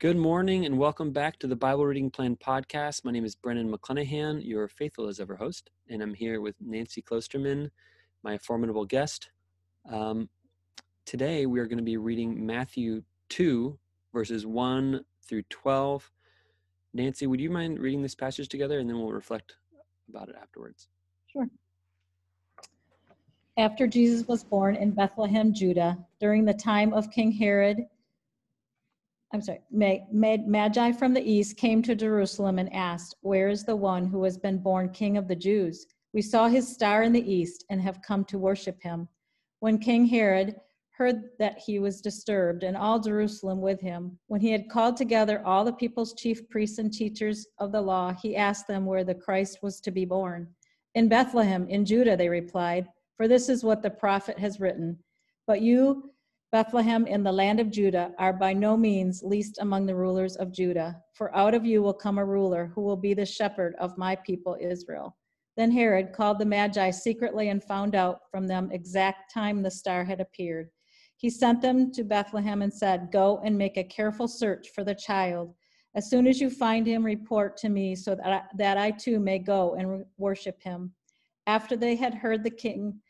Good morning and welcome back to the Bible Reading Plan podcast. My name is Brennan McClenahan, your faithful as ever host, and I'm here with Nancy Klosterman, my formidable guest. Um, today we are going to be reading Matthew 2, verses 1 through 12. Nancy, would you mind reading this passage together and then we'll reflect about it afterwards? Sure. After Jesus was born in Bethlehem, Judah, during the time of King Herod, I'm sorry, Magi from the east came to Jerusalem and asked, Where is the one who has been born king of the Jews? We saw his star in the east and have come to worship him. When King Herod heard that he was disturbed, and all Jerusalem with him, when he had called together all the people's chief priests and teachers of the law, he asked them where the Christ was to be born. In Bethlehem, in Judah, they replied, for this is what the prophet has written. But you, Bethlehem in the land of Judah are by no means least among the rulers of Judah, for out of you will come a ruler who will be the shepherd of my people Israel. Then Herod called the Magi secretly and found out from them exact time the star had appeared. He sent them to Bethlehem and said, Go and make a careful search for the child. As soon as you find him, report to me so that I, that I too may go and worship him. After they had heard the king,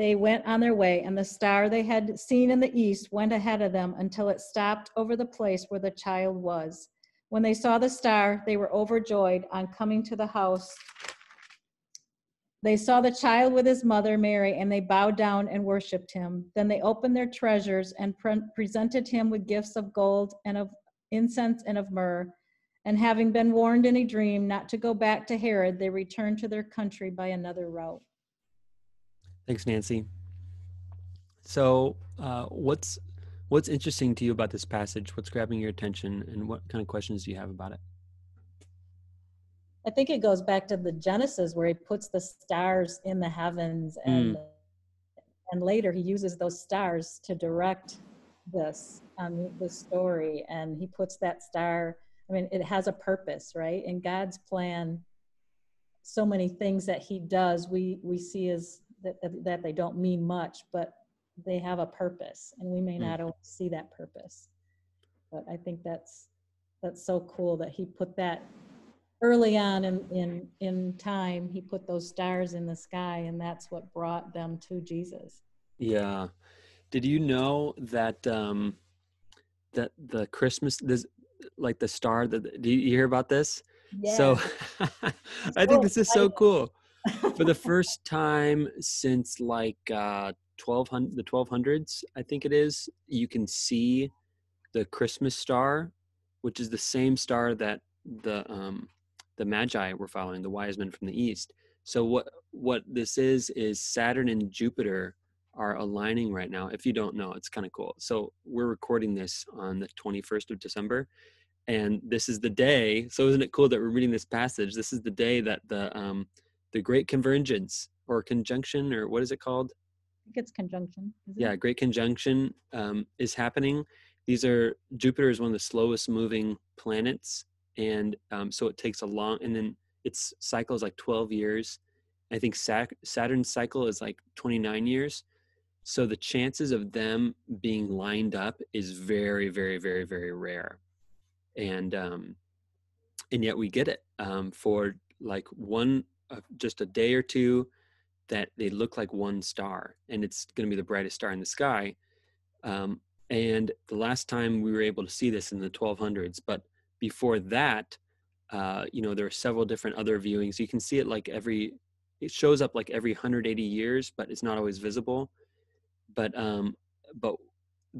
they went on their way, and the star they had seen in the east went ahead of them until it stopped over the place where the child was. When they saw the star, they were overjoyed on coming to the house. They saw the child with his mother Mary, and they bowed down and worshiped him. Then they opened their treasures and pre- presented him with gifts of gold and of incense and of myrrh. And having been warned in a dream not to go back to Herod, they returned to their country by another route. Thanks, Nancy. So, uh, what's what's interesting to you about this passage? What's grabbing your attention, and what kind of questions do you have about it? I think it goes back to the Genesis where he puts the stars in the heavens, and mm. and later he uses those stars to direct this um, the story, and he puts that star. I mean, it has a purpose, right? In God's plan, so many things that He does, we we see as that, that they don't mean much, but they have a purpose, and we may mm. not always see that purpose. But I think that's that's so cool that he put that early on in in in time. He put those stars in the sky, and that's what brought them to Jesus. Yeah. Did you know that um, that the Christmas this like the star that do you hear about this? Yeah. So I think this is so cool for the first time since like uh 1200 the 1200s i think it is you can see the christmas star which is the same star that the um the magi were following the wise men from the east. So what what this is is saturn and jupiter are aligning right now if you don't know it's kind of cool. So we're recording this on the 21st of december and this is the day so isn't it cool that we're reading this passage? This is the day that the um the Great Convergence or conjunction, or what is it called? I think it's conjunction. Yeah, Great Conjunction um, is happening. These are Jupiter is one of the slowest moving planets, and um, so it takes a long. And then its cycle is like 12 years. I think Saturn's cycle is like 29 years. So the chances of them being lined up is very, very, very, very rare, and um, and yet we get it um, for like one just a day or two that they look like one star and it's going to be the brightest star in the sky um, and the last time we were able to see this in the 1200s but before that uh, you know there are several different other viewings. You can see it like every it shows up like every 180 years but it's not always visible. But um but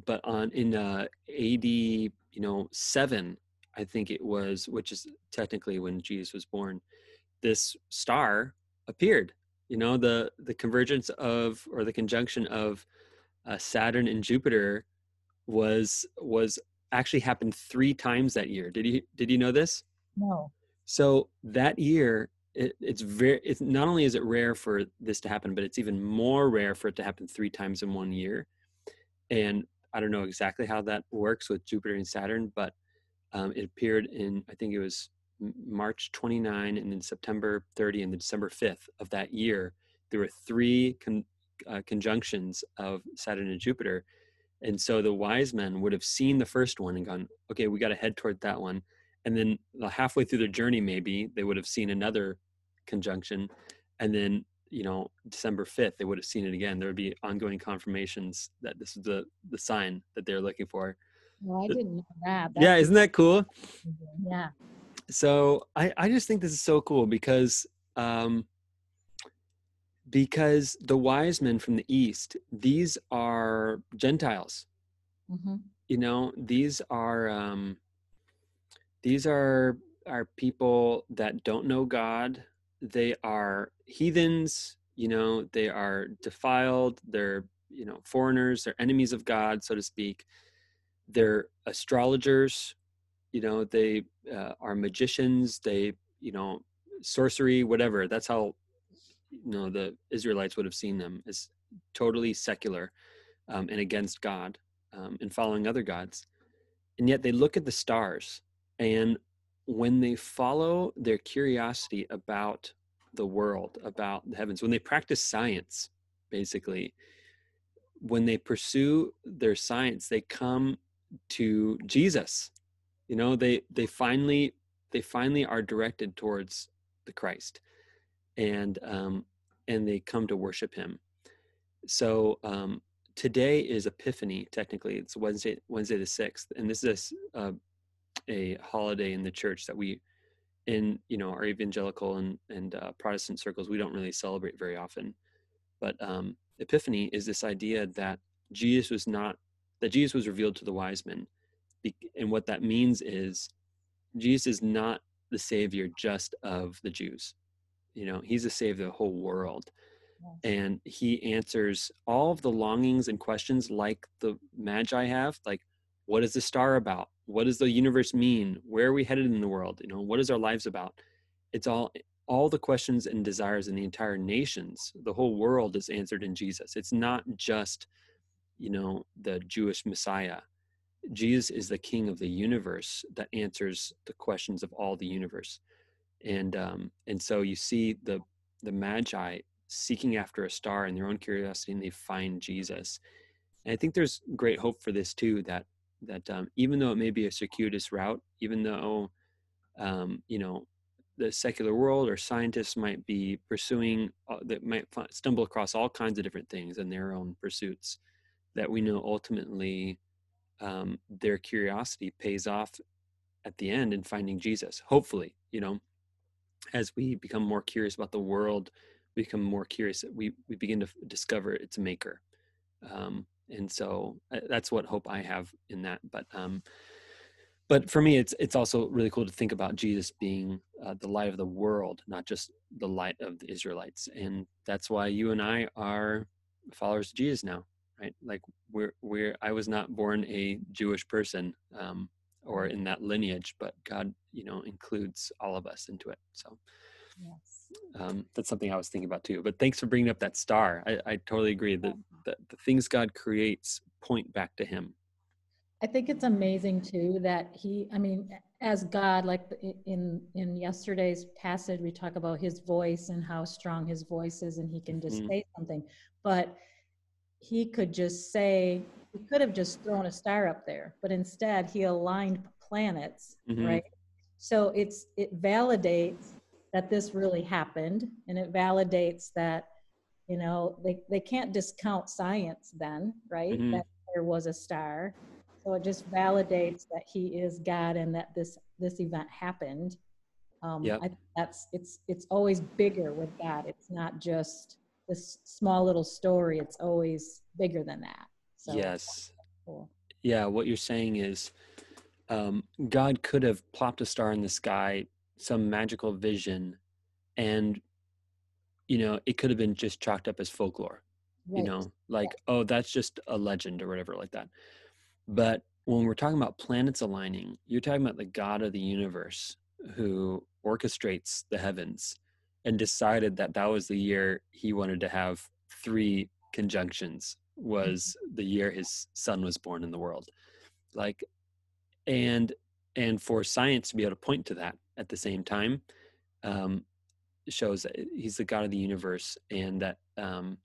but on in uh 80 you know 7 i think it was which is technically when jesus was born this star appeared you know the the convergence of or the conjunction of uh, saturn and jupiter was was actually happened three times that year did you did you know this no So that year, it, it's very. It's not only is it rare for this to happen, but it's even more rare for it to happen three times in one year. And I don't know exactly how that works with Jupiter and Saturn, but um, it appeared in I think it was March 29 and then September 30 and then December 5th of that year. There were three con- uh, conjunctions of Saturn and Jupiter. And so the wise men would have seen the first one and gone, okay, we got to head toward that one. And then halfway through their journey, maybe they would have seen another conjunction. And then, you know, December 5th, they would have seen it again. There would be ongoing confirmations that this is the, the sign that they're looking for. Well, I didn't know that. That's yeah, isn't that cool? Yeah. So I, I just think this is so cool because um, because the wise men from the east these are gentiles. Mm-hmm. you know these are um these are are people that don't know god. They are heathens you know they are defiled they're you know foreigners they're enemies of god so to speak. They're astrologers you know they uh, are magicians they you know sorcery whatever that's how you know the Israelites would have seen them as totally secular um, and against God um, and following other gods, and yet they look at the stars and when they follow their curiosity about the world, about the heavens, when they practice science, basically, when they pursue their science, they come to Jesus. You know, they they finally they finally are directed towards the Christ and um, and they come to worship him. So um, today is Epiphany. Technically, it's Wednesday, Wednesday the sixth, and this is a, a holiday in the church that we, in you know, our evangelical and and uh, Protestant circles, we don't really celebrate very often. But um, Epiphany is this idea that Jesus was not that Jesus was revealed to the wise men, and what that means is Jesus is not the savior just of the Jews you know he's the savior of the whole world. And he answers all of the longings and questions like the magi have like what is the star about? What does the universe mean? Where are we headed in the world? You know what is our lives about? It's all all the questions and desires in the entire nations the whole world is answered in jesus. It's not just you know the jewish messiah jesus is the king of the universe that answers the questions of all the universe. And um, and so you see the the magi seeking after a star in their own curiosity and they find jesus. And i think there's great hope for this too that that um, even though it may be a circuitous route even though um, you know the secular world or scientists might be pursuing uh, that might stumble across all kinds of different things in their own pursuits that we know ultimately um, their curiosity pays off at the end in finding jesus hopefully you know as we become more curious about the world, we become more curious. We we begin to discover its maker, um, and so uh, that's what hope I have in that. But um, but for me, it's it's also really cool to think about Jesus being uh, the light of the world, not just the light of the Israelites, and that's why you and I are followers of Jesus now, right? Like we're we're I was not born a Jewish person. Um, or in that lineage but god you know includes all of us into it so yes. um, that's something i was thinking about too but thanks for bringing up that star i, I totally agree that the, the things god creates point back to him i think it's amazing too that he i mean as god like in in yesterday's passage we talk about his voice and how strong his voice is and he can just mm-hmm. say something but he could just say he could have just thrown a star up there, but instead he aligned planets, mm-hmm. right? So it's it validates that this really happened, and it validates that you know they they can't discount science then, right? Mm-hmm. That there was a star. So it just validates that he is God and that this this event happened. Um, yep. That's it's it's always bigger with God. It's not just this small little story. It's always bigger than that. So yes. Cool. Yeah, what you're saying is um, God could have plopped a star in the sky, some magical vision, and you know, it could have been just chalked up as folklore. Right. You know, like, yeah. oh, that's just a legend or whatever like that. But when we're talking about planets aligning, you're talking about the God of the universe who orchestrates the heavens and decided that that was the year he wanted to have three conjunctions was the year his son was born in the world. Like and and for science to be able to point to that at the same time um, shows that he's the god of the universe and that um,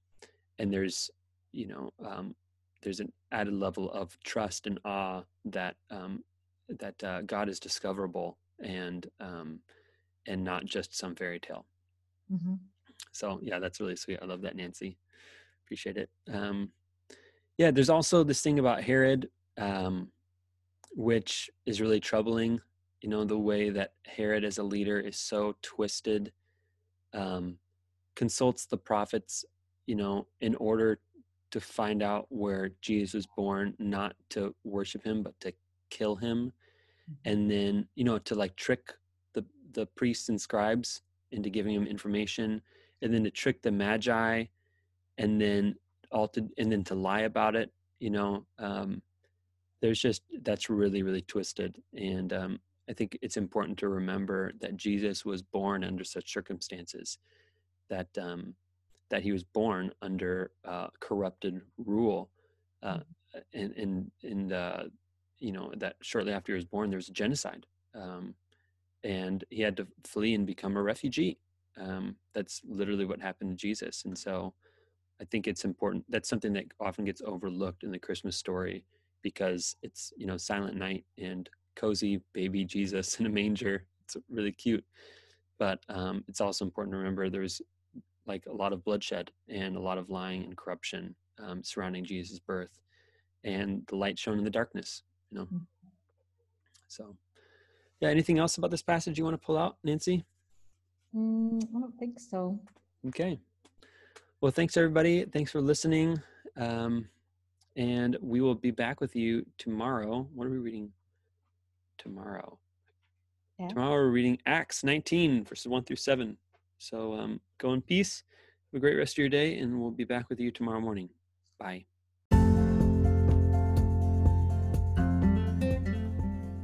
and there's you know um, there's an added level of trust and awe that um, that uh, god is discoverable and um, and not just some fairy tale mm-hmm. so yeah that's really sweet i love that nancy appreciate it um, yeah there's also this thing about herod um, which is really troubling. You know, the way that Herod as a leader is so twisted, um, consults the prophets, you know, in order to find out where Jesus was born, not to worship him, but to kill him. Mm-hmm. And then, you know, to like trick the, the priests and scribes into giving him information, and then to trick the magi, and then all to, and then to lie about it, you know, um, there's just that's really really twisted and um, i think it's important to remember that jesus was born under such circumstances that um, that he was born under uh, corrupted rule uh, mm. and and and uh, you know that shortly after he was born there was a genocide um, and he had to flee and become a refugee. Um, that's literally what happened to jesus and so i think it's important that's something that often gets overlooked in the christmas story because it's you know silent night and cozy baby jesus in a manger. It's really cute but um, it's also important to remember there's like a lot of bloodshed and a lot of lying and corruption um, surrounding jesus birth and the light shown in the darkness you know? Mm-hmm. so yeah anything else about this passage you want to pull out nancy mm, i don't think so okay well thanks everybody thanks for listening um, and we will be back with you tomorrow. What are we reading tomorrow? Yeah. Tomorrow we're reading Acts 19, verses 1 through 7. So um, go in peace. Have a great rest of your day, and we'll be back with you tomorrow morning. Bye.